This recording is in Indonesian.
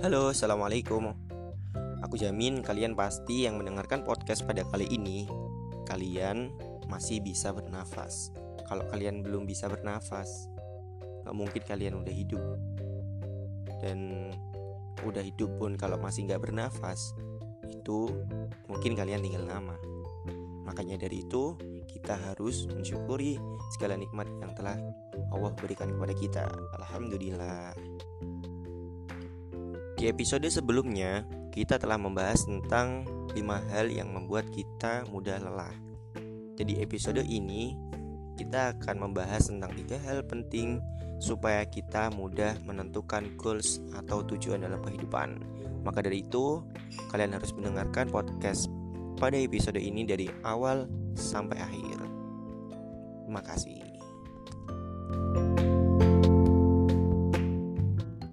Halo, assalamualaikum. Aku jamin kalian pasti yang mendengarkan podcast pada kali ini, kalian masih bisa bernafas. Kalau kalian belum bisa bernafas, gak mungkin kalian udah hidup. Dan udah hidup pun kalau masih gak bernafas, itu mungkin kalian tinggal nama. Makanya dari itu, kita harus mensyukuri segala nikmat yang telah Allah berikan kepada kita. Alhamdulillah. Di episode sebelumnya, kita telah membahas tentang 5 hal yang membuat kita mudah lelah. Jadi episode ini kita akan membahas tentang tiga hal penting supaya kita mudah menentukan goals atau tujuan dalam kehidupan. Maka dari itu, kalian harus mendengarkan podcast pada episode ini dari awal sampai akhir. Terima kasih.